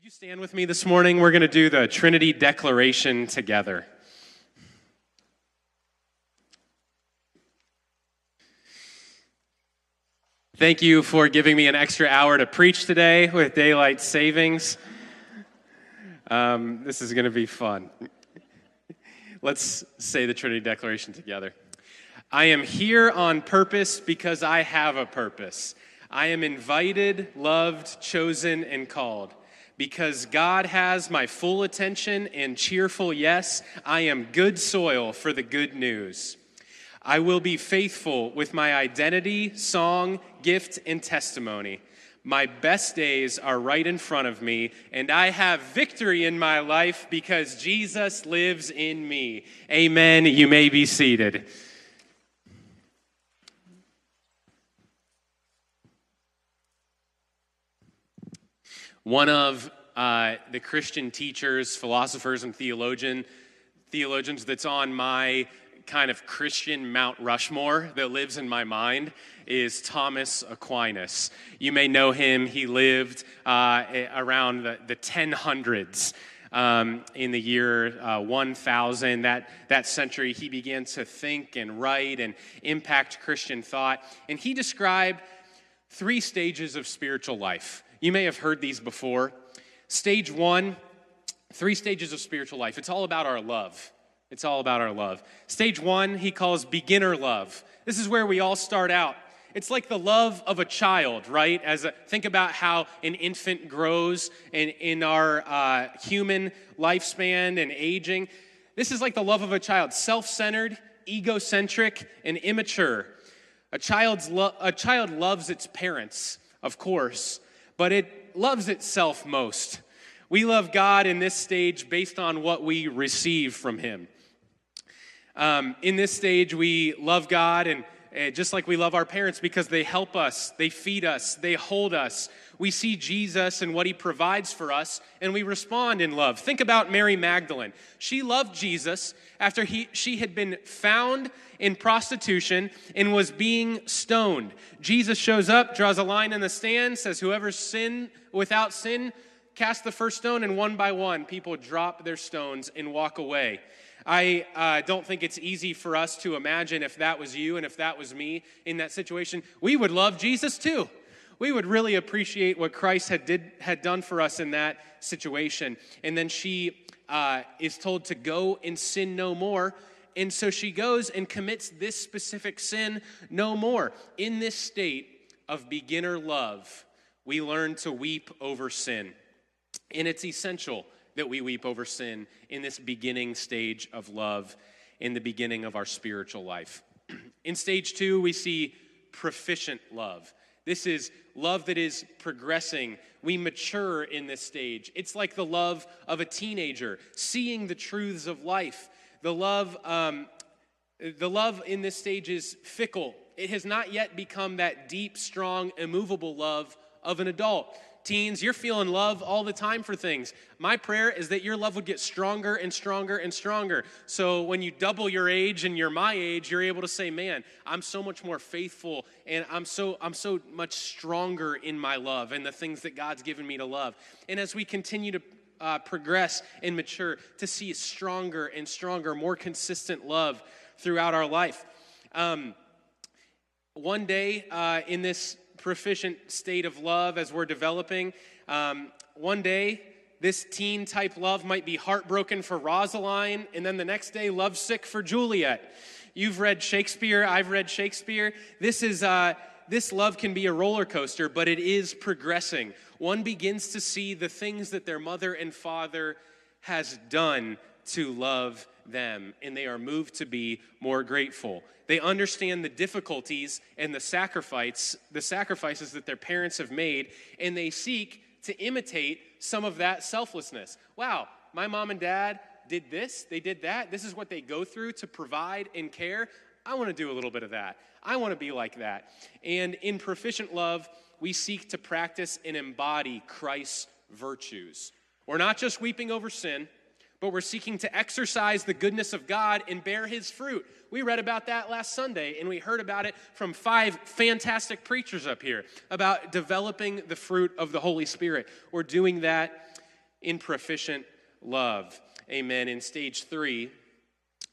Would you stand with me this morning? We're going to do the Trinity Declaration together. Thank you for giving me an extra hour to preach today with daylight savings. Um, this is going to be fun. Let's say the Trinity Declaration together. I am here on purpose because I have a purpose. I am invited, loved, chosen, and called. Because God has my full attention and cheerful yes, I am good soil for the good news. I will be faithful with my identity, song, gift, and testimony. My best days are right in front of me, and I have victory in my life because Jesus lives in me. Amen. You may be seated. One of uh, the Christian teachers, philosophers, and theologian, theologians that's on my kind of Christian Mount Rushmore that lives in my mind is Thomas Aquinas. You may know him. He lived uh, around the, the 1000s. Um, in the year uh, 1000, that, that century, he began to think and write and impact Christian thought. And he described three stages of spiritual life. You may have heard these before. Stage one, three stages of spiritual life. It's all about our love. It's all about our love. Stage one, he calls beginner love. This is where we all start out. It's like the love of a child, right? As a, think about how an infant grows in, in our uh, human lifespan and aging. This is like the love of a child, self-centered, egocentric, and immature. A child's lo- a child loves its parents, of course, but it loves itself most. We love God in this stage based on what we receive from Him. Um, in this stage, we love God and Eh, just like we love our parents because they help us, they feed us, they hold us. We see Jesus and what he provides for us, and we respond in love. Think about Mary Magdalene. She loved Jesus after he, she had been found in prostitution and was being stoned. Jesus shows up, draws a line in the sand, says, Whoever sin without sin, cast the first stone, and one by one, people drop their stones and walk away. I uh, don't think it's easy for us to imagine if that was you and if that was me in that situation. We would love Jesus too. We would really appreciate what Christ had, did, had done for us in that situation. And then she uh, is told to go and sin no more and so she goes and commits this specific sin no more. In this state of beginner love, we learn to weep over sin. And it's essential that we weep over sin in this beginning stage of love, in the beginning of our spiritual life. in stage two, we see proficient love. This is love that is progressing. We mature in this stage. It's like the love of a teenager, seeing the truths of life the love, um, the love in this stage is fickle. It has not yet become that deep, strong, immovable love of an adult. Teens, you're feeling love all the time for things. My prayer is that your love would get stronger and stronger and stronger. So when you double your age and you're my age, you're able to say, "Man, I'm so much more faithful and I'm so I'm so much stronger in my love and the things that God's given me to love." And as we continue to uh, progress and mature, to see stronger and stronger, more consistent love throughout our life. Um, one day uh, in this proficient state of love as we're developing, um, one day this teen type love might be heartbroken for Rosaline, and then the next day, lovesick for Juliet. You've read Shakespeare, I've read Shakespeare. This is. Uh, this love can be a roller coaster, but it is progressing. One begins to see the things that their mother and father has done to love them, and they are moved to be more grateful. They understand the difficulties and the sacrifice, the sacrifices that their parents have made, and they seek to imitate some of that selflessness. Wow, my mom and dad did this, they did that. This is what they go through to provide and care. I want to do a little bit of that. I want to be like that. And in proficient love, we seek to practice and embody Christ's virtues. We're not just weeping over sin, but we're seeking to exercise the goodness of God and bear his fruit. We read about that last Sunday, and we heard about it from five fantastic preachers up here about developing the fruit of the Holy Spirit. We're doing that in proficient love. Amen. In stage three,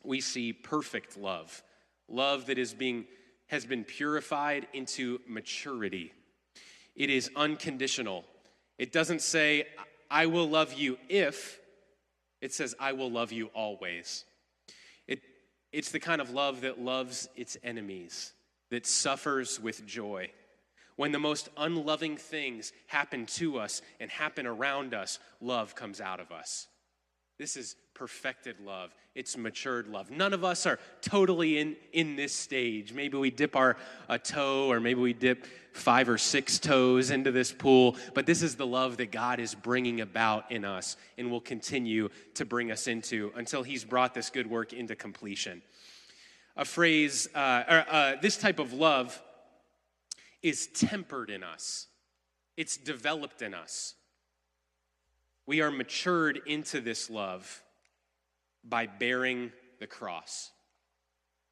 we see perfect love, love that is being has been purified into maturity. It is unconditional. It doesn't say, I will love you if, it says, I will love you always. It, it's the kind of love that loves its enemies, that suffers with joy. When the most unloving things happen to us and happen around us, love comes out of us. This is perfected love. It's matured love. None of us are totally in, in this stage. Maybe we dip our a toe, or maybe we dip five or six toes into this pool, but this is the love that God is bringing about in us and will continue to bring us into until He's brought this good work into completion. A phrase, uh, or, uh, this type of love is tempered in us, it's developed in us. We are matured into this love by bearing the cross.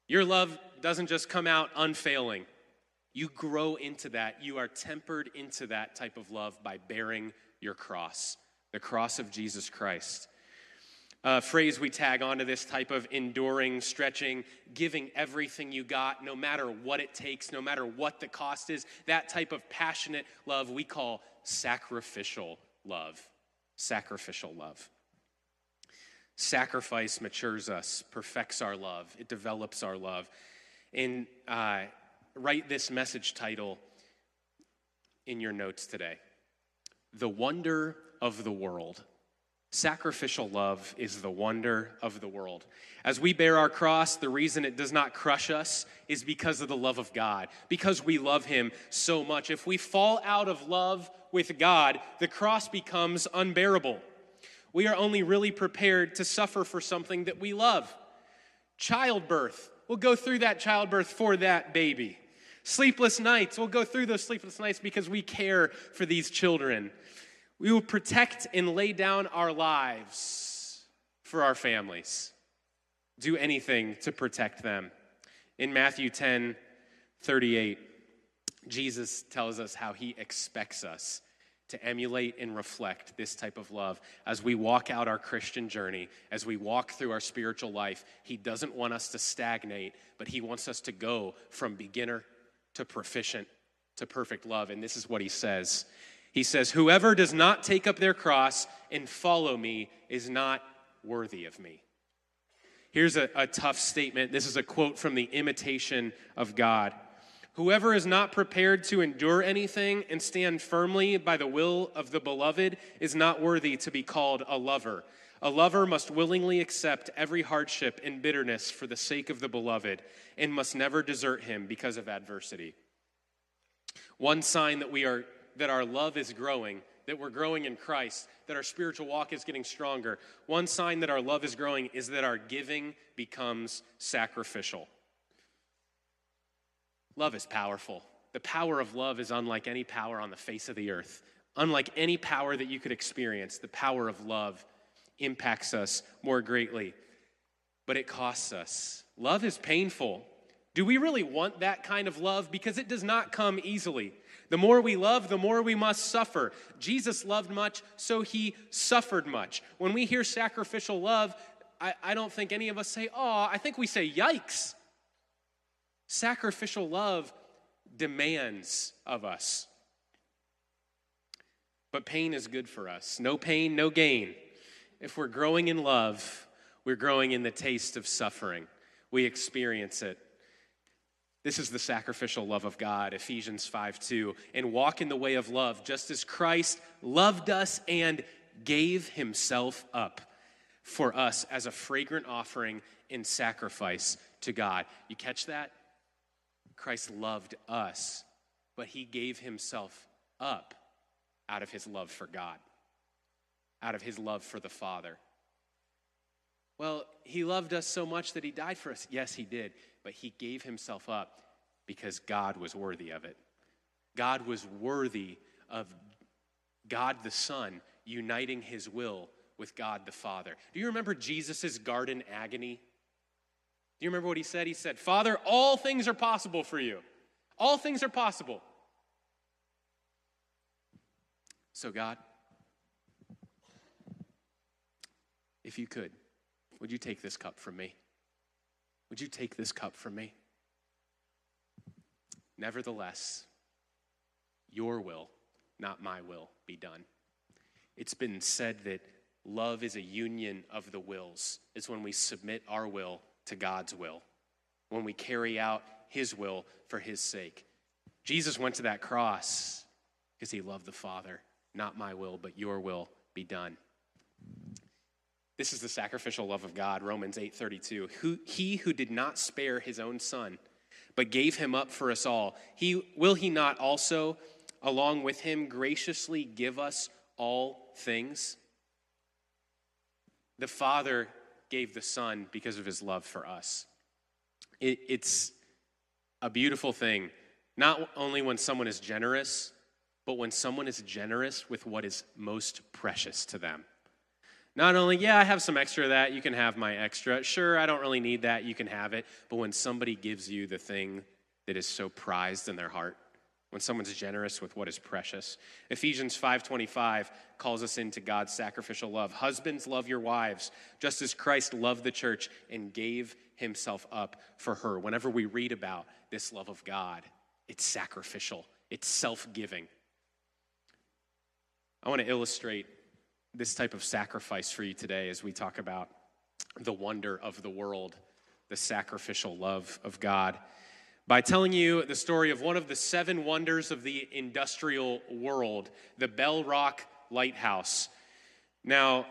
Your love doesn't just come out unfailing. You grow into that. You are tempered into that type of love by bearing your cross, the cross of Jesus Christ. A phrase we tag onto this type of enduring, stretching, giving everything you got, no matter what it takes, no matter what the cost is, that type of passionate love we call sacrificial love sacrificial love. Sacrifice matures us, perfects our love, it develops our love. And uh, write this message title in your notes today The Wonder of the World. Sacrificial love is the wonder of the world. As we bear our cross, the reason it does not crush us is because of the love of God, because we love Him so much. If we fall out of love with God, the cross becomes unbearable. We are only really prepared to suffer for something that we love. Childbirth, we'll go through that childbirth for that baby. Sleepless nights, we'll go through those sleepless nights because we care for these children. We will protect and lay down our lives for our families. Do anything to protect them. In Matthew 10 38, Jesus tells us how he expects us to emulate and reflect this type of love as we walk out our Christian journey, as we walk through our spiritual life. He doesn't want us to stagnate, but he wants us to go from beginner to proficient to perfect love. And this is what he says he says, Whoever does not take up their cross and follow me is not worthy of me. Here's a, a, tough statement. This is a quote from the Imitation of God. Whoever is not prepared to endure anything and stand firmly by the will of the beloved is not worthy to be called a lover. A lover must willingly accept every hardship and bitterness for the sake of the beloved and must never desert him because of adversity. One sign that we are that our love is growing, that we're growing in Christ, that our spiritual walk is getting stronger. One sign that our love is growing is that our giving becomes sacrificial. Love is powerful. The power of love is unlike any power on the face of the earth. Unlike any power that you could experience, the power of love impacts us more greatly. But it costs us. Love is painful. Do we really want that kind of love? Because it does not come easily. The more we love, the more we must suffer. Jesus loved much, so he suffered much. When we hear sacrificial love, I, I don't think any of us say, oh, I think we say, yikes. Sacrificial love demands of us. But pain is good for us. No pain, no gain. If we're growing in love, we're growing in the taste of suffering. We experience it. This is the sacrificial love of God, Ephesians 5 2. And walk in the way of love, just as Christ loved us and gave himself up for us as a fragrant offering in sacrifice to God. You catch that? Christ loved us, but he gave himself up out of his love for God, out of his love for the Father. Well, he loved us so much that he died for us. Yes, he did but he gave himself up because God was worthy of it. God was worthy of God the Son uniting his will with God the Father. Do you remember Jesus' garden agony? Do you remember what he said? He said, Father, all things are possible for you. All things are possible. So, God, if you could, would you take this cup from me? Would you take this cup from me? Nevertheless, your will, not my will, be done. It's been said that love is a union of the wills. It's when we submit our will to God's will, when we carry out his will for his sake. Jesus went to that cross because he loved the Father. Not my will, but your will be done. This is the sacrificial love of God, Romans 8:32. Who, he who did not spare his own son, but gave him up for us all, he will he not also along with him graciously give us all things? The Father gave the Son because of his love for us. It, it's a beautiful thing, not only when someone is generous, but when someone is generous with what is most precious to them. Not only, yeah, I have some extra of that, you can have my extra. Sure, I don't really need that, you can have it. But when somebody gives you the thing that is so prized in their heart, when someone's generous with what is precious. Ephesians 5:25 calls us into God's sacrificial love. Husbands love your wives just as Christ loved the church and gave himself up for her. Whenever we read about this love of God, it's sacrificial, it's self-giving. I want to illustrate this type of sacrifice for you today as we talk about the wonder of the world, the sacrificial love of God, by telling you the story of one of the seven wonders of the industrial world, the Bell Rock Lighthouse. Now,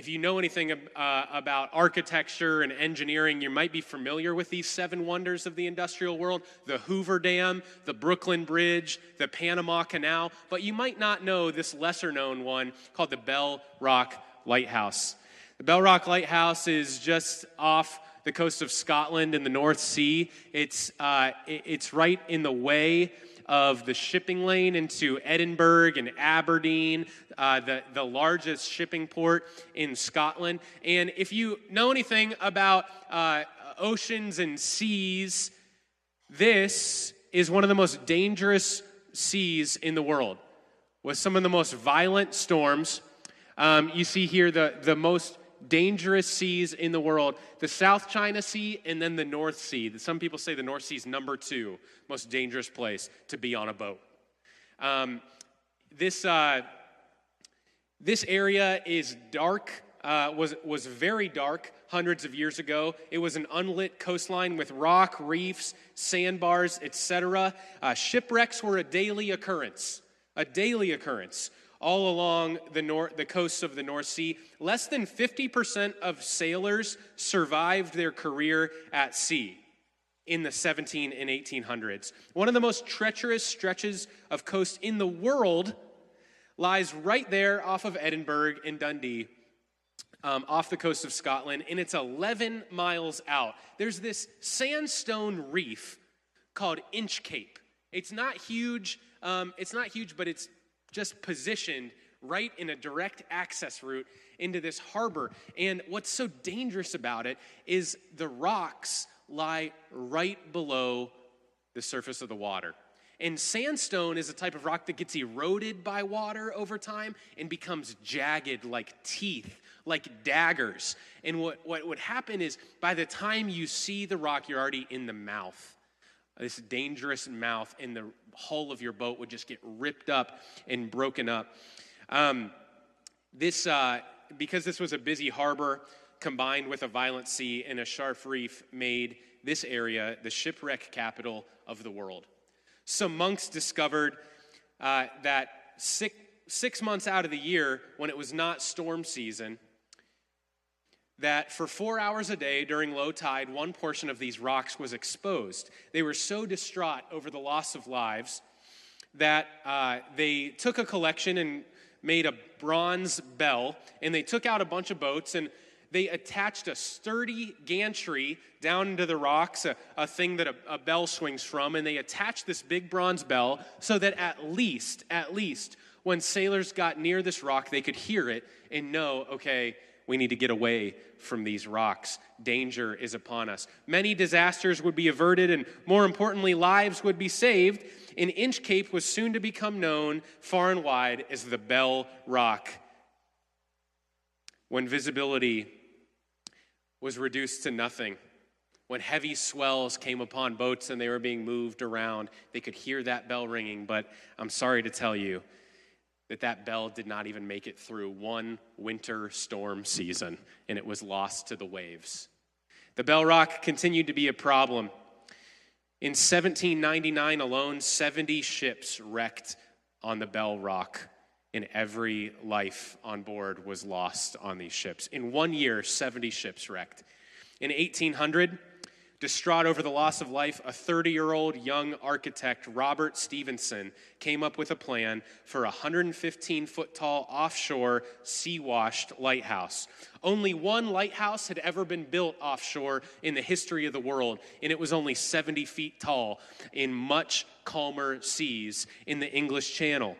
if you know anything uh, about architecture and engineering, you might be familiar with these seven wonders of the industrial world the Hoover Dam, the Brooklyn Bridge, the Panama Canal, but you might not know this lesser known one called the Bell Rock Lighthouse. The Bell Rock Lighthouse is just off the coast of Scotland in the North Sea. It's, uh, it's right in the way of the shipping lane into Edinburgh and Aberdeen, uh, the, the largest shipping port in Scotland. And if you know anything about uh, oceans and seas, this is one of the most dangerous seas in the world with some of the most violent storms. Um, you see here the, the most dangerous seas in the world the South China Sea and then the North Sea. Some people say the North Sea is number two most dangerous place to be on a boat. Um, this, uh, this area is dark, uh, was, was very dark hundreds of years ago. It was an unlit coastline with rock, reefs, sandbars, etc. Uh, shipwrecks were a daily occurrence, a daily occurrence all along the, north, the coasts of the North Sea. Less than 50% of sailors survived their career at sea in the 17 and 1800s. One of the most treacherous stretches of coast in the world lies right there off of Edinburgh and Dundee. Um, off the coast of Scotland, and it's 11 miles out. There's this sandstone reef called Inchcape. It's not huge. Um, it's not huge, but it's just positioned right in a direct access route into this harbor. And what's so dangerous about it is the rocks lie right below the surface of the water. And sandstone is a type of rock that gets eroded by water over time and becomes jagged like teeth, like daggers. And what, what would happen is by the time you see the rock, you're already in the mouth this dangerous mouth, and the hull of your boat would just get ripped up and broken up. Um, this, uh, because this was a busy harbor combined with a violent sea and a sharp reef, made this area the shipwreck capital of the world. Some monks discovered uh, that six, six months out of the year, when it was not storm season, that for four hours a day during low tide, one portion of these rocks was exposed. They were so distraught over the loss of lives that uh, they took a collection and made a bronze bell, and they took out a bunch of boats and they attached a sturdy gantry down into the rocks, a, a thing that a, a bell swings from, and they attached this big bronze bell so that at least, at least, when sailors got near this rock, they could hear it and know, okay, we need to get away from these rocks. Danger is upon us. Many disasters would be averted, and more importantly, lives would be saved. And Inchcape was soon to become known far and wide as the Bell Rock. when visibility was reduced to nothing, when heavy swells came upon boats and they were being moved around, they could hear that bell ringing. But I'm sorry to tell you that that bell did not even make it through one winter storm season, and it was lost to the waves. The Bell Rock continued to be a problem. In 1799 alone, 70 ships wrecked on the Bell Rock, and every life on board was lost on these ships. In one year, 70 ships wrecked. In 1800, distraught over the loss of life, a 30 year old young architect, Robert Stevenson, came up with a plan for a 115 foot tall offshore sea washed lighthouse. Only one lighthouse had ever been built offshore in the history of the world, and it was only 70 feet tall in much calmer seas in the English Channel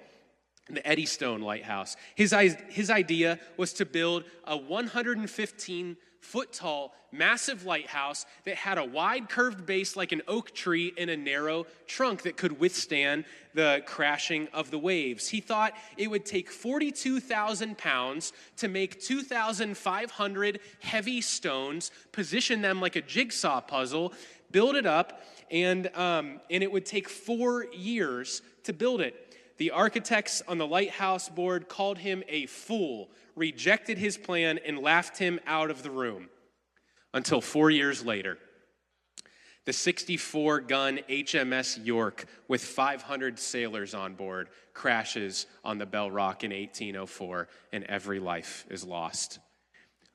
the Eddystone Lighthouse. His, his idea was to build a 115 foot tall, massive lighthouse that had a wide curved base like an oak tree and a narrow trunk that could withstand the crashing of the waves. He thought it would take 42,000 pounds to make 2,500 heavy stones, position them like a jigsaw puzzle, build it up, and, um, and it would take four years to build it. The architects on the lighthouse board called him a fool, rejected his plan, and laughed him out of the room. Until four years later, the 64 gun HMS York, with 500 sailors on board, crashes on the Bell Rock in 1804, and every life is lost.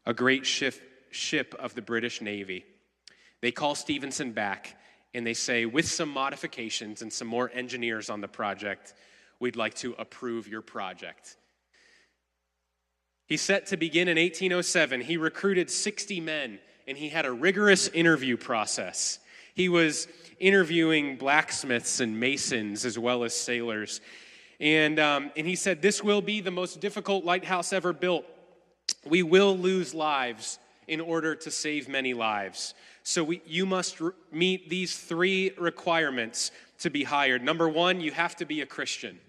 A great ship, ship of the British Navy. They call Stevenson back and they say, with some modifications and some more engineers on the project, we'd like to approve your project. He set to begin in 1807. He recruited 60 men and he had a rigorous interview process. He was interviewing blacksmiths and masons as well as sailors. And, um, and he said, This will be the most difficult lighthouse ever built. We will lose lives in order to save many lives. So we, you must re- meet these three requirements to be hired. Number one, you have to be a Christian.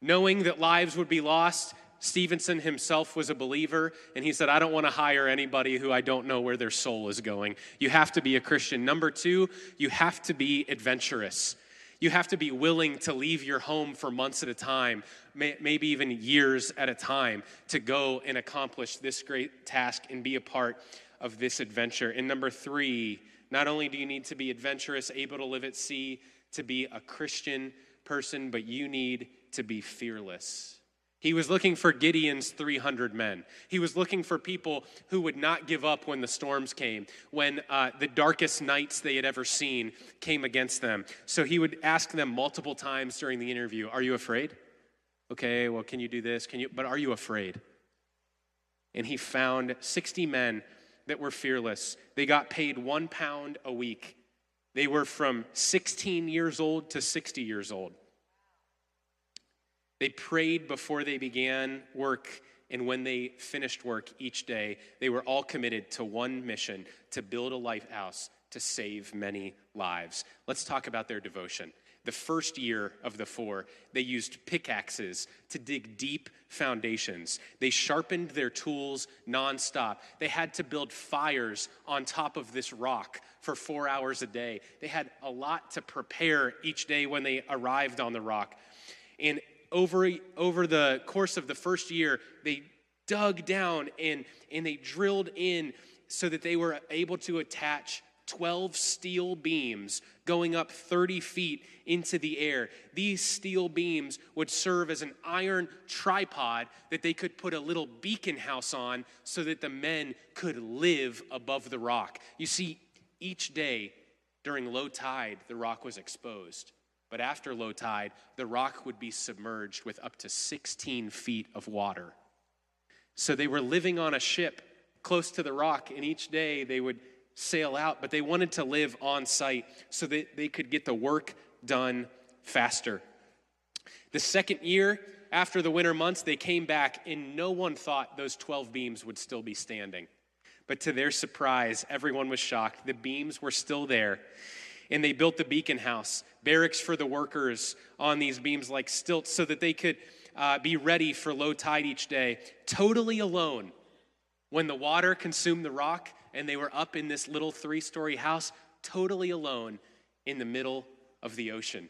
Knowing that lives would be lost, Stevenson himself was a believer, and he said, I don't want to hire anybody who I don't know where their soul is going. You have to be a Christian. Number two, you have to be adventurous. You have to be willing to leave your home for months at a time, maybe even years at a time, to go and accomplish this great task and be a part of this adventure. And number three, not only do you need to be adventurous, able to live at sea, to be a Christian person, but you need to be fearless. He was looking for Gideon's 300 men. He was looking for people who would not give up when the storms came, when uh, the darkest nights they had ever seen came against them. So he would ask them multiple times during the interview Are you afraid? Okay, well, can you do this? Can you, but are you afraid? And he found 60 men that were fearless. They got paid one pound a week. They were from 16 years old to 60 years old. They prayed before they began work, and when they finished work each day, they were all committed to one mission to build a lighthouse to save many lives. Let's talk about their devotion. The first year of the four, they used pickaxes to dig deep foundations. They sharpened their tools nonstop. They had to build fires on top of this rock for four hours a day. They had a lot to prepare each day when they arrived on the rock. And over, over the course of the first year, they dug down and, and they drilled in so that they were able to attach 12 steel beams going up 30 feet into the air. These steel beams would serve as an iron tripod that they could put a little beacon house on so that the men could live above the rock. You see, each day during low tide, the rock was exposed. But after low tide, the rock would be submerged with up to 16 feet of water. So they were living on a ship close to the rock, and each day they would sail out, but they wanted to live on site so that they could get the work done faster. The second year, after the winter months, they came back, and no one thought those 12 beams would still be standing. But to their surprise, everyone was shocked. The beams were still there and they built the beacon house, barracks for the workers on these beams like stilts so that they could uh, be ready for low tide each day, totally alone. When the water consumed the rock and they were up in this little three story house, totally alone in the middle of the ocean.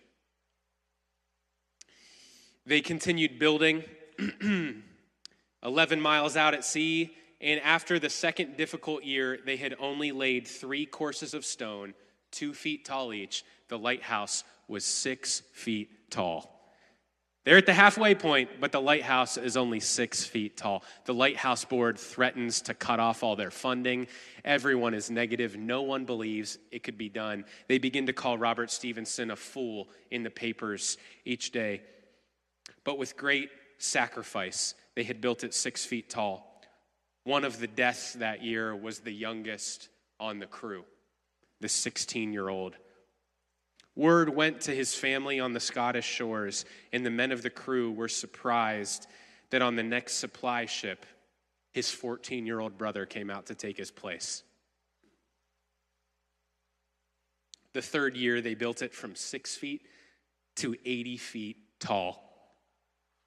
They continued building 11 miles out at sea, and after the second difficult year, they had only laid three courses of stone, two feet tall each. The lighthouse was six feet tall. They're at the halfway point, but the lighthouse is only six feet tall. The lighthouse board threatens to cut off all their funding. Everyone is negative. No one believes it could be done. They begin to call Robert Stevenson a fool in the papers each day. But with great sacrifice, they had built it six feet tall. One of the deaths that year was the youngest on the crew, the 16 year old. Word went to his family on the Scottish shores, and the men of the crew were surprised that on the next supply ship, his 14 year old brother came out to take his place. The third year, they built it from six feet to 80 feet tall,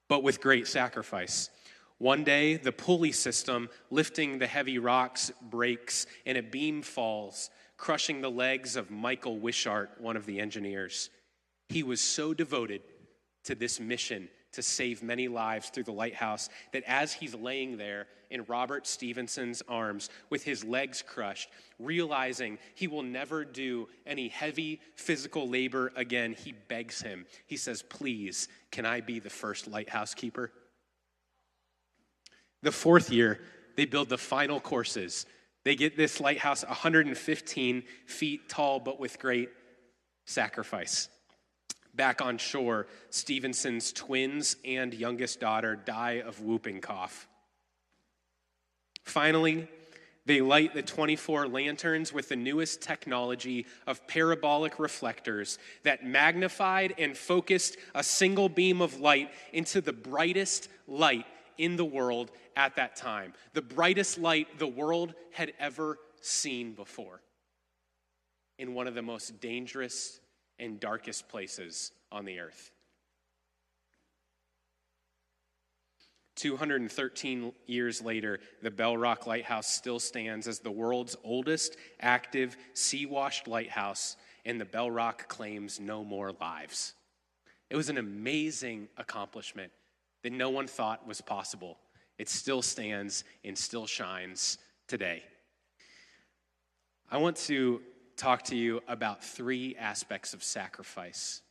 but with great sacrifice. One day, the pulley system lifting the heavy rocks breaks and a beam falls, crushing the legs of Michael Wishart, one of the engineers. He was so devoted to this mission to save many lives through the lighthouse that as he's laying there in Robert Stevenson's arms with his legs crushed, realizing he will never do any heavy physical labor again, he begs him. He says, Please, can I be the first lighthouse keeper? The fourth year, they build the final courses. They get this lighthouse 115 feet tall, but with great sacrifice. Back on shore, Stevenson's twins and youngest daughter die of whooping cough. Finally, they light the 24 lanterns with the newest technology of parabolic reflectors that magnified and focused a single beam of light into the brightest light in the world at that time, the brightest light the world had ever seen before, in one of the most dangerous and darkest places on the earth. 213 years later, the Bell Rock Lighthouse still stands as the world's oldest active sea washed lighthouse, and the Bell Rock claims no more lives. It was an amazing accomplishment that no one thought was possible. It still stands and still shines today. I want to talk to you about three aspects of sacrifice.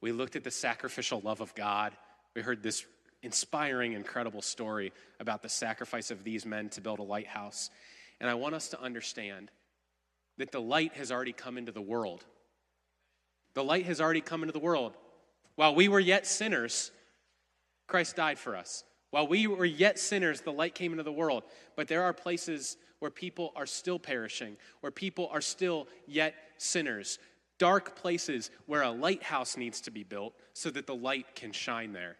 We looked at the sacrificial love of God. We heard this inspiring, incredible story about the sacrifice of these men to build a lighthouse. And I want us to understand that the light has already come into the world. The light has already come into the world. While we were yet sinners, Christ died for us. While we were yet sinners, the light came into the world. But there are places where people are still perishing, where people are still yet sinners. Dark places where a lighthouse needs to be built so that the light can shine there.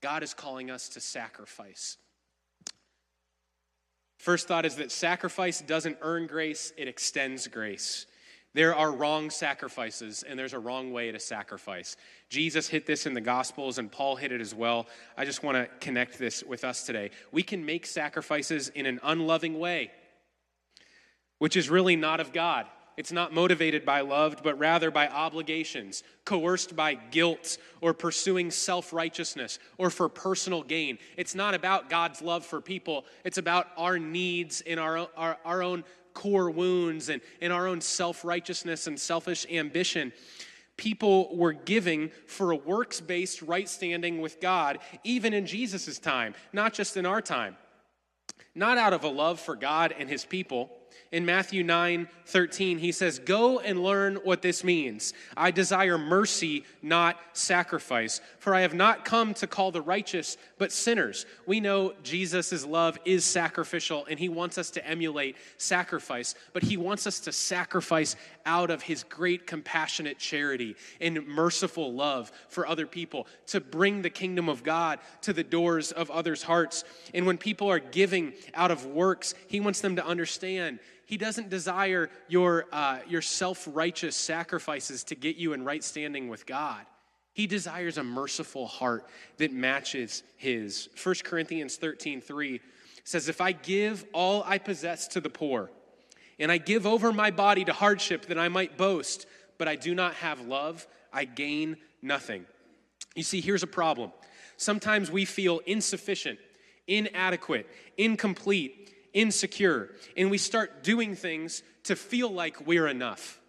God is calling us to sacrifice. First thought is that sacrifice doesn't earn grace, it extends grace. There are wrong sacrifices, and there's a wrong way to sacrifice. Jesus hit this in the Gospels, and Paul hit it as well. I just want to connect this with us today. We can make sacrifices in an unloving way, which is really not of God. It's not motivated by love, but rather by obligations, coerced by guilt, or pursuing self righteousness, or for personal gain. It's not about God's love for people, it's about our needs in our, our, our own core wounds and in our own self righteousness and selfish ambition. People were giving for a works based right standing with God, even in Jesus' time, not just in our time. Not out of a love for God and his people in Matthew 9 13, he says, Go and learn what this means. I desire mercy, not sacrifice. For I have not come to call the righteous, but sinners. We know Jesus' love is sacrificial, and he wants us to emulate sacrifice, but he wants us to sacrifice out of his great compassionate charity and merciful love for other people, to bring the kingdom of God to the doors of others' hearts. And when people are giving out of works, he wants them to understand he doesn't desire your, uh, your self righteous sacrifices to get you in right standing with God. He desires a merciful heart that matches his. 1 Corinthians 13 3 says, If I give all I possess to the poor, and I give over my body to hardship that I might boast, but I do not have love, I gain nothing. You see, here's a problem. Sometimes we feel insufficient, inadequate, incomplete, insecure, and we start doing things to feel like we're enough.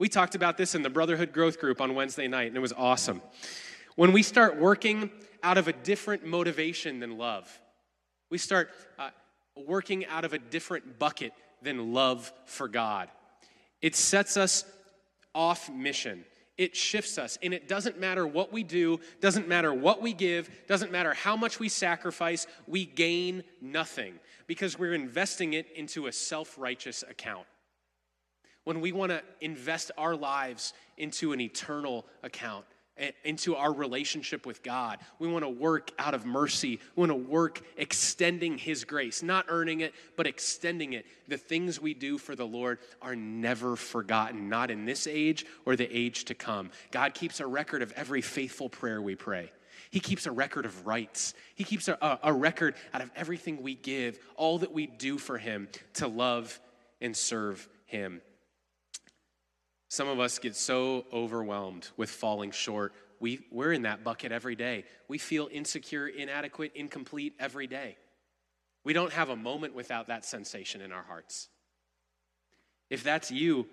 We talked about this in the Brotherhood Growth Group on Wednesday night, and it was awesome. When we start working out of a different motivation than love, we start uh, working out of a different bucket than love for God. It sets us off mission. It shifts us, and it doesn't matter what we do, doesn't matter what we give, doesn't matter how much we sacrifice, we gain nothing because we're investing it into a self righteous account. When we want to invest our lives into an eternal account, into our relationship with God. We want to work out of mercy. We want to work extending His grace, not earning it, but extending it. The things we do for the Lord are never forgotten, not in this age or the age to come. God keeps a record of every faithful prayer we pray. He keeps a record of rights. He keeps a, a record out of everything we give, all that we do for Him to love and serve Him. Some of us get so overwhelmed with falling short. We, we're in that bucket every day. We feel insecure, inadequate, incomplete every day. We don't have a moment without that sensation in our hearts. If that's you,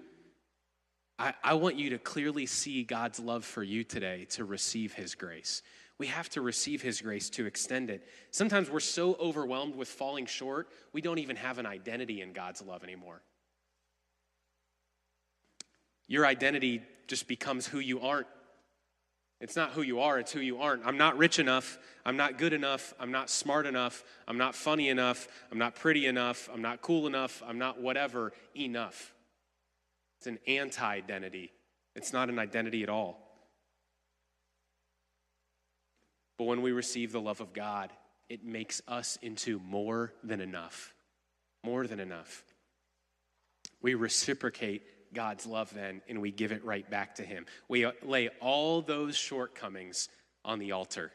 I, I want you to clearly see God's love for you today to receive His grace. We have to receive His grace to extend it. Sometimes we're so overwhelmed with falling short, we don't even have an identity in God's love anymore. Your identity just becomes who you aren't. It's not who you are, it's who you aren't. I'm not rich enough. I'm not good enough. I'm not smart enough. I'm not funny enough. I'm not pretty enough. I'm not cool enough. I'm not whatever enough. It's an anti identity, it's not an identity at all. But when we receive the love of God, it makes us into more than enough. More than enough. We reciprocate God's love then and we give it right back to Him. We lay all those shortcomings on the altar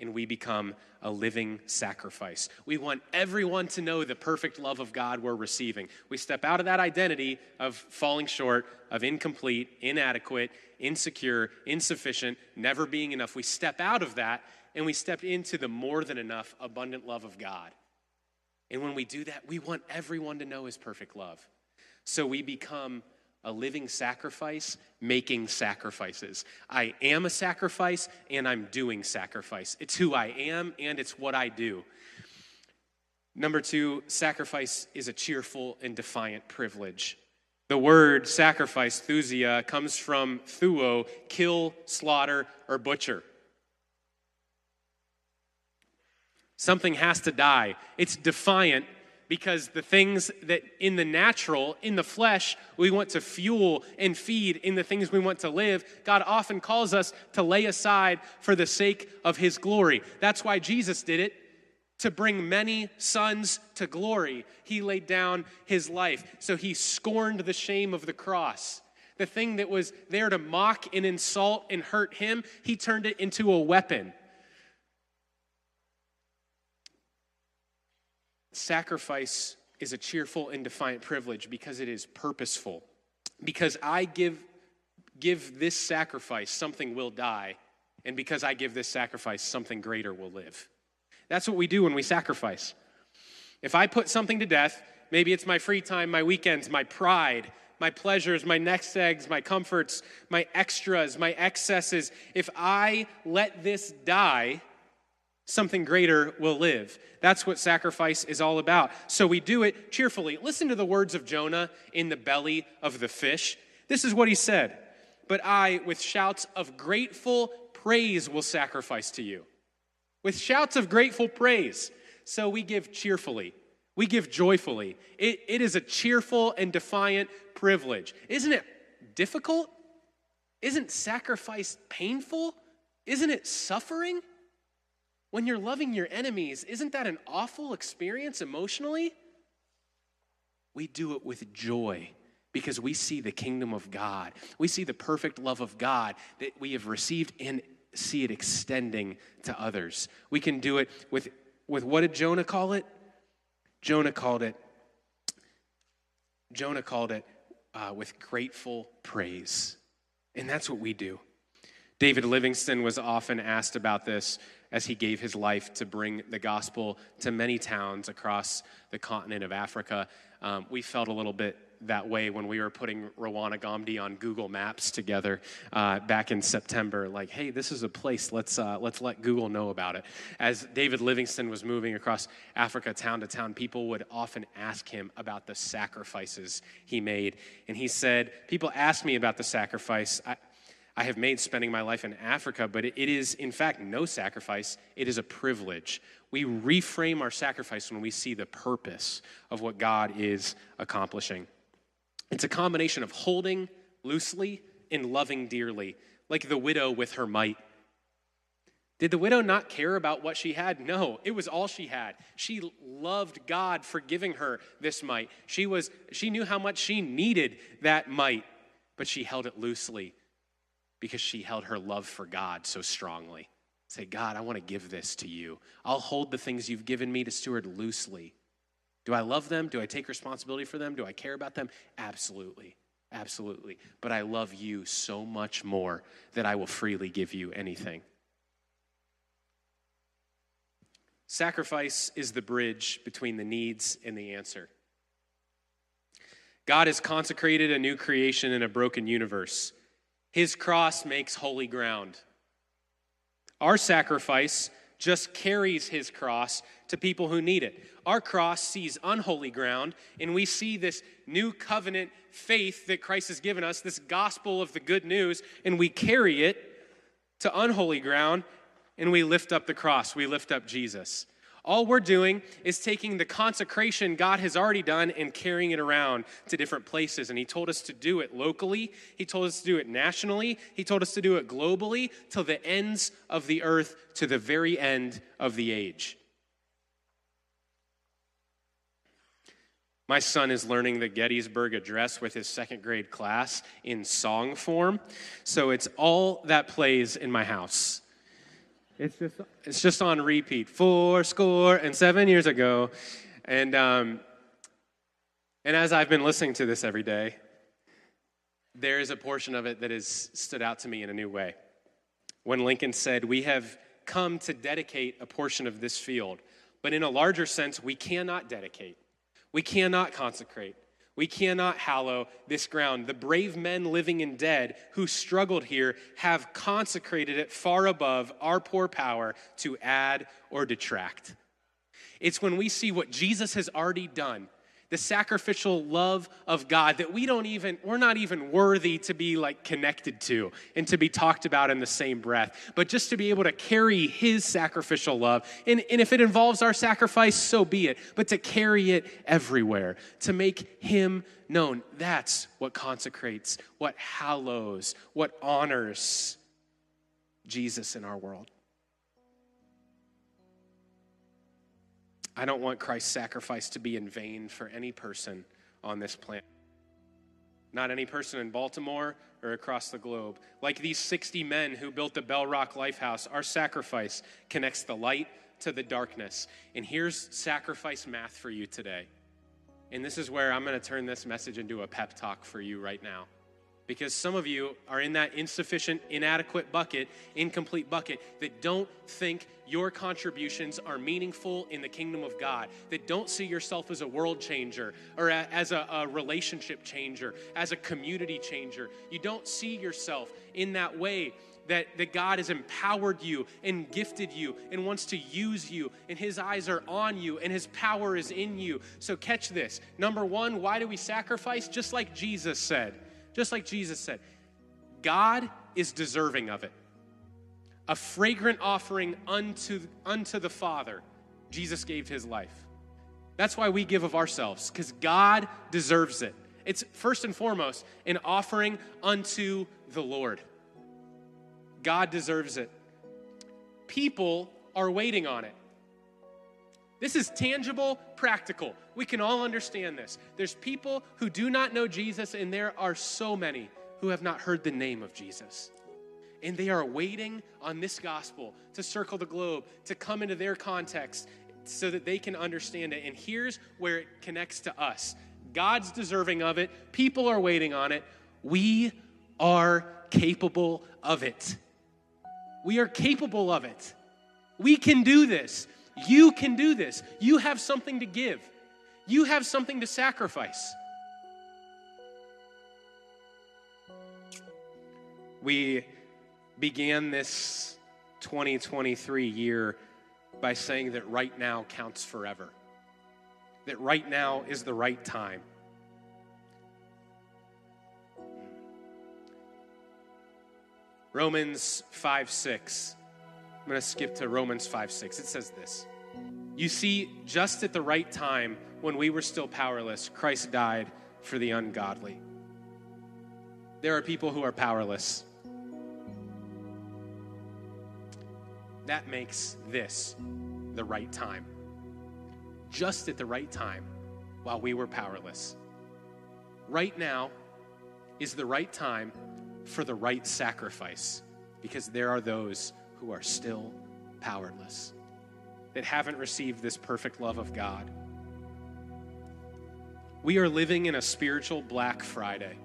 and we become a living sacrifice. We want everyone to know the perfect love of God we're receiving. We step out of that identity of falling short, of incomplete, inadequate, insecure, insufficient, never being enough. We step out of that and we step into the more than enough, abundant love of God. And when we do that, we want everyone to know His perfect love. So we become a living sacrifice, making sacrifices. I am a sacrifice and I'm doing sacrifice. It's who I am and it's what I do. Number two, sacrifice is a cheerful and defiant privilege. The word sacrifice, thusia, comes from thuo, kill, slaughter, or butcher. Something has to die. It's defiant because the things that in the natural, in the flesh, we want to fuel and feed in the things we want to live, God often calls us to lay aside for the sake of His glory. That's why Jesus did it. To bring many sons to glory, he laid down his life. So he scorned the shame of the cross. The thing that was there to mock and insult and hurt him, he turned it into a weapon. Sacrifice is a cheerful and defiant privilege because it is purposeful. Because I give, give this sacrifice, something will die. And because I give this sacrifice, something greater will live. That's what we do when we sacrifice. If I put something to death, maybe it's my free time, my weekends, my pride, my pleasures, my next eggs, my comforts, my extras, my excesses. If I let this die, something greater will live. That's what sacrifice is all about. So we do it cheerfully. Listen to the words of Jonah in the belly of the fish. This is what he said But I, with shouts of grateful praise, will sacrifice to you. With shouts of grateful praise. So we give cheerfully. We give joyfully. It, it is a cheerful and defiant privilege. Isn't it difficult? Isn't sacrifice painful? Isn't it suffering? When you're loving your enemies, isn't that an awful experience emotionally? We do it with joy because we see the kingdom of God. We see the perfect love of God that we have received and see it extending to others. We can do it with, with what did Jonah call it? Jonah called it, Jonah called it uh, with grateful praise. And that's what we do. David Livingstone was often asked about this as he gave his life to bring the gospel to many towns across the continent of Africa. Um, we felt a little bit that way when we were putting Rawana Gomdi on Google Maps together uh, back in September. Like, hey, this is a place. Let's uh, let's let Google know about it. As David Livingstone was moving across Africa, town to town, people would often ask him about the sacrifices he made, and he said, "People ask me about the sacrifice." I, I have made spending my life in Africa, but it is, in fact, no sacrifice. It is a privilege. We reframe our sacrifice when we see the purpose of what God is accomplishing. It's a combination of holding loosely and loving dearly, like the widow with her mite. Did the widow not care about what she had? No, it was all she had. She loved God for giving her this mite. She was she knew how much she needed that mite, but she held it loosely because she held her love for God so strongly. Say, God, I want to give this to you. I'll hold the things you've given me to steward loosely. Do I love them? Do I take responsibility for them? Do I care about them? Absolutely. Absolutely. But I love you so much more that I will freely give you anything. Sacrifice is the bridge between the needs and the answer. God has consecrated a new creation in a broken universe. His cross makes holy ground. Our sacrifice just carries his cross to people who need it. Our cross sees unholy ground, and we see this new covenant faith that Christ has given us, this gospel of the good news, and we carry it to unholy ground, and we lift up the cross. We lift up Jesus. All we're doing is taking the consecration God has already done and carrying it around to different places. And He told us to do it locally, He told us to do it nationally, He told us to do it globally, till the ends of the earth, to the very end of the age. My son is learning the Gettysburg Address with his second grade class in song form. So it's all that plays in my house. It's just it's just on repeat. Four score and seven years ago, and um, and as I've been listening to this every day, there is a portion of it that has stood out to me in a new way. When Lincoln said, "We have come to dedicate a portion of this field, but in a larger sense, we cannot dedicate, we cannot consecrate." We cannot hallow this ground. The brave men living and dead who struggled here have consecrated it far above our poor power to add or detract. It's when we see what Jesus has already done the sacrificial love of God that we don't even, we're not even worthy to be like connected to and to be talked about in the same breath. But just to be able to carry his sacrificial love, and, and if it involves our sacrifice, so be it, but to carry it everywhere, to make him known. That's what consecrates, what hallows, what honors Jesus in our world. I don't want Christ's sacrifice to be in vain for any person on this planet. Not any person in Baltimore or across the globe. Like these 60 men who built the Bell Rock Lighthouse, our sacrifice connects the light to the darkness. And here's sacrifice math for you today. And this is where I'm going to turn this message into a pep talk for you right now because some of you are in that insufficient, inadequate bucket, incomplete bucket that don't think your contributions are meaningful in the kingdom of God, that don't see yourself as a world changer or a, as a, a relationship changer, as a community changer. You don't see yourself in that way that, that God has empowered you and gifted you and wants to use you, and His eyes are on you and His power is in you. So, catch this. Number one, why do we sacrifice? Just like Jesus said. Just like Jesus said, God is deserving of it. A fragrant offering unto, unto the Father, Jesus gave his life. That's why we give of ourselves, because God deserves it. It's first and foremost an offering unto the Lord. God deserves it. People are waiting on it. This is tangible, practical. We can all understand this. There's people who do not know Jesus, and there are so many who have not heard the name of Jesus. And they are waiting on this gospel to circle the globe, to come into their context so that they can understand it. And here's where it connects to us God's deserving of it, people are waiting on it. We are capable of it. We are capable of it. We can do this. You can do this. You have something to give, you have something to sacrifice. We began this 2023 year by saying that right now counts forever, that right now is the right time. Romans 5 6. I'm going to skip to Romans 5 6. It says this You see, just at the right time, when we were still powerless, Christ died for the ungodly. There are people who are powerless. That makes this the right time. Just at the right time, while we were powerless. Right now is the right time for the right sacrifice because there are those who are still powerless, that haven't received this perfect love of God. We are living in a spiritual Black Friday.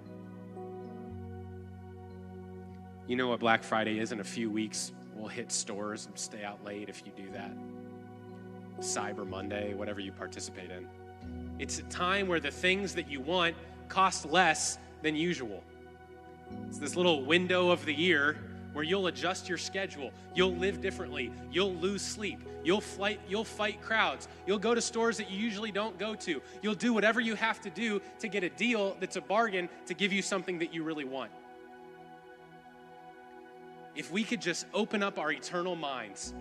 You know what Black Friday is in a few weeks. We'll hit stores and stay out late if you do that. Cyber Monday, whatever you participate in. It's a time where the things that you want cost less than usual. It's this little window of the year where you'll adjust your schedule. You'll live differently. You'll lose sleep. You'll fight, you'll fight crowds. You'll go to stores that you usually don't go to. You'll do whatever you have to do to get a deal that's a bargain to give you something that you really want. If we could just open up our eternal minds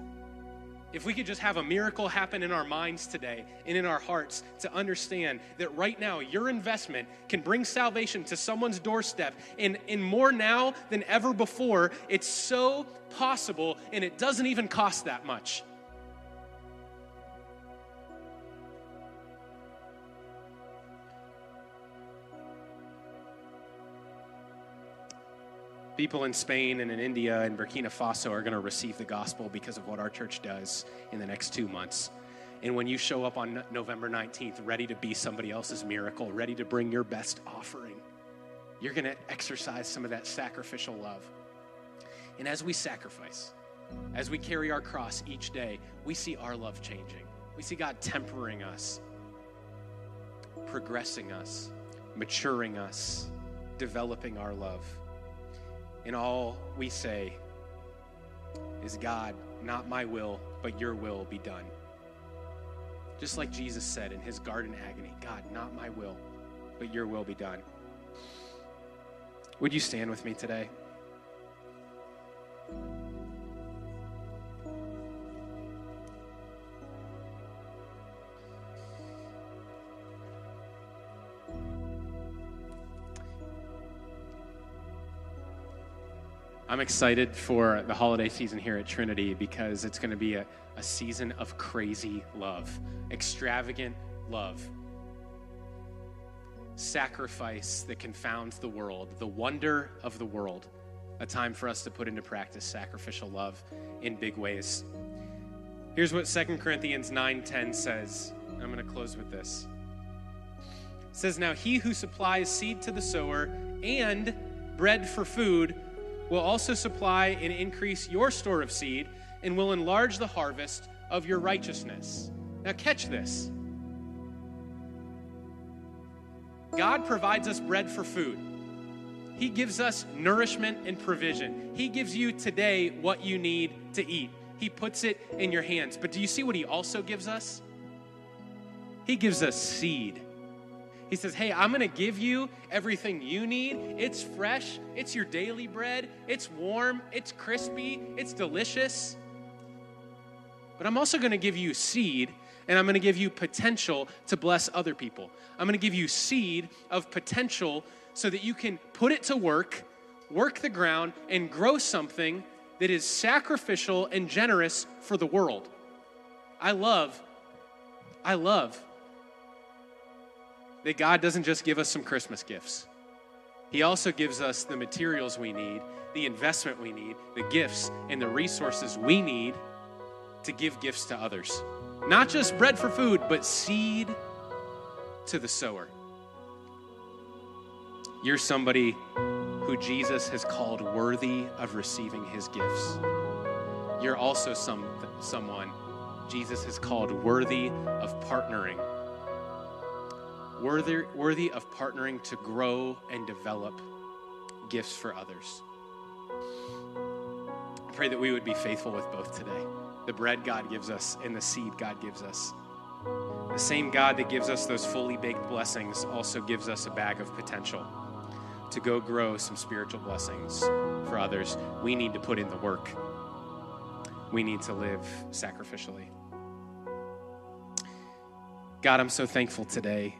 if we could just have a miracle happen in our minds today and in our hearts to understand that right now your investment can bring salvation to someone's doorstep and, and more now than ever before, it's so possible and it doesn't even cost that much. People in Spain and in India and Burkina Faso are going to receive the gospel because of what our church does in the next two months. And when you show up on November 19th, ready to be somebody else's miracle, ready to bring your best offering, you're going to exercise some of that sacrificial love. And as we sacrifice, as we carry our cross each day, we see our love changing. We see God tempering us, progressing us, maturing us, developing our love. And all we say is, God, not my will, but your will be done. Just like Jesus said in his garden agony God, not my will, but your will be done. Would you stand with me today? Excited for the holiday season here at Trinity because it's going to be a, a season of crazy love, extravagant love, sacrifice that confounds the world, the wonder of the world. A time for us to put into practice sacrificial love in big ways. Here's what 2 Corinthians 9:10 says. I'm going to close with this. It says, Now he who supplies seed to the sower and bread for food will also supply and increase your store of seed and will enlarge the harvest of your righteousness. Now, catch this God provides us bread for food. He gives us nourishment and provision. He gives you today what you need to eat. He puts it in your hands. But do you see what He also gives us? He gives us seed. He says, Hey, I'm going to give you everything you need. It's fresh, it's your daily bread, it's warm, it's crispy, it's delicious. But I'm also going to give you seed and I'm going to give you potential to bless other people. I'm going to give you seed of potential so that you can put it to work, work the ground, and grow something that is sacrificial and generous for the world. I love I love that God doesn't just give us some Christmas gifts, He also gives us the materials we need, the investment we need, the gifts and the resources we need to give gifts to others. Not just bread for food, but seed to the sower. You're somebody who Jesus has called worthy of receiving his gifts. You're also some, someone Jesus has called worthy of partnering. Worthy, worthy of partnering to grow and develop gifts for others. I pray that we would be faithful with both today the bread God gives us and the seed God gives us. The same God that gives us those fully baked blessings also gives us a bag of potential to go grow some spiritual blessings for others. We need to put in the work, we need to live sacrificially. God, I'm so thankful today.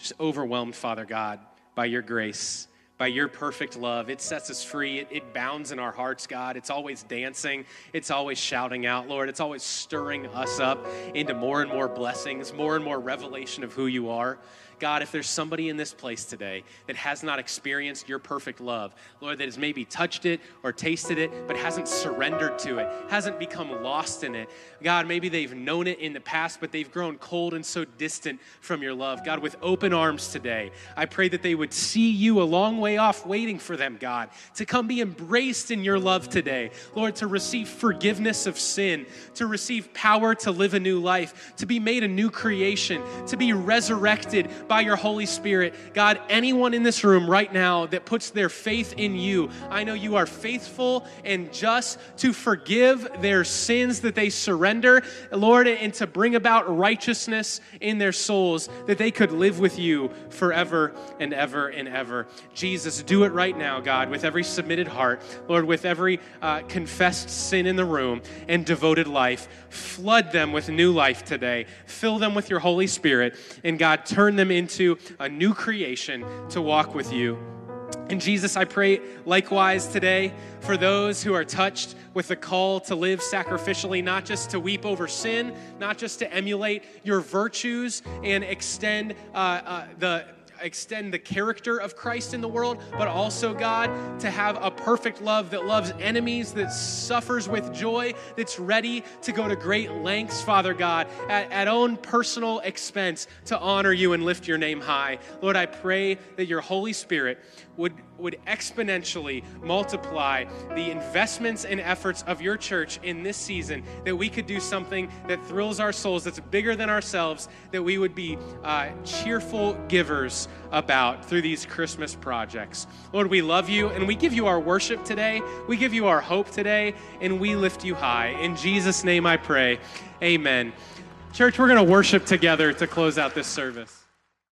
Just overwhelmed, Father God, by your grace by your perfect love. It sets us free. It, it, bounds in our hearts, God. It's always dancing. It's always shouting out, Lord. It's always stirring us up into more and more blessings, more and more revelation of who you are. God, if there's somebody in this place today that has not experienced your perfect love, Lord, that has maybe touched it or tasted it, but hasn't surrendered to it, hasn't become lost in it, God, maybe they've known it in the past, but they've grown cold and so distant from your love. God, with open arms today, I pray that they would see you a long way off waiting for them, God, to come be embraced in your love today. Lord, to receive forgiveness of sin, to receive power to live a new life, to be made a new creation, to be resurrected by your Holy Spirit. God, anyone in this room right now that puts their faith in you, I know you are faithful and just to forgive their sins that they surrender, Lord, and to bring about righteousness in their souls that they could live with you forever and ever and ever. Jesus, do it right now, God, with every submitted heart, Lord, with every uh, confessed sin in the room and devoted life. Flood them with new life today. Fill them with your Holy Spirit. And God, turn them into a new creation to walk with you. And Jesus, I pray likewise today for those who are touched with the call to live sacrificially, not just to weep over sin, not just to emulate your virtues and extend uh, uh, the extend the character of Christ in the world, but also, God, to have a perfect love that loves enemies, that suffers with joy, that's ready to go to great lengths, Father God, at, at own personal expense to honor you and lift your name high. Lord, I pray that your Holy Spirit would, would exponentially multiply the investments and efforts of your church in this season, that we could do something that thrills our souls, that's bigger than ourselves, that we would be uh, cheerful givers about through these Christmas projects. Lord, we love you and we give you our worship today. We give you our hope today and we lift you high. In Jesus' name I pray. Amen. Church, we're going to worship together to close out this service.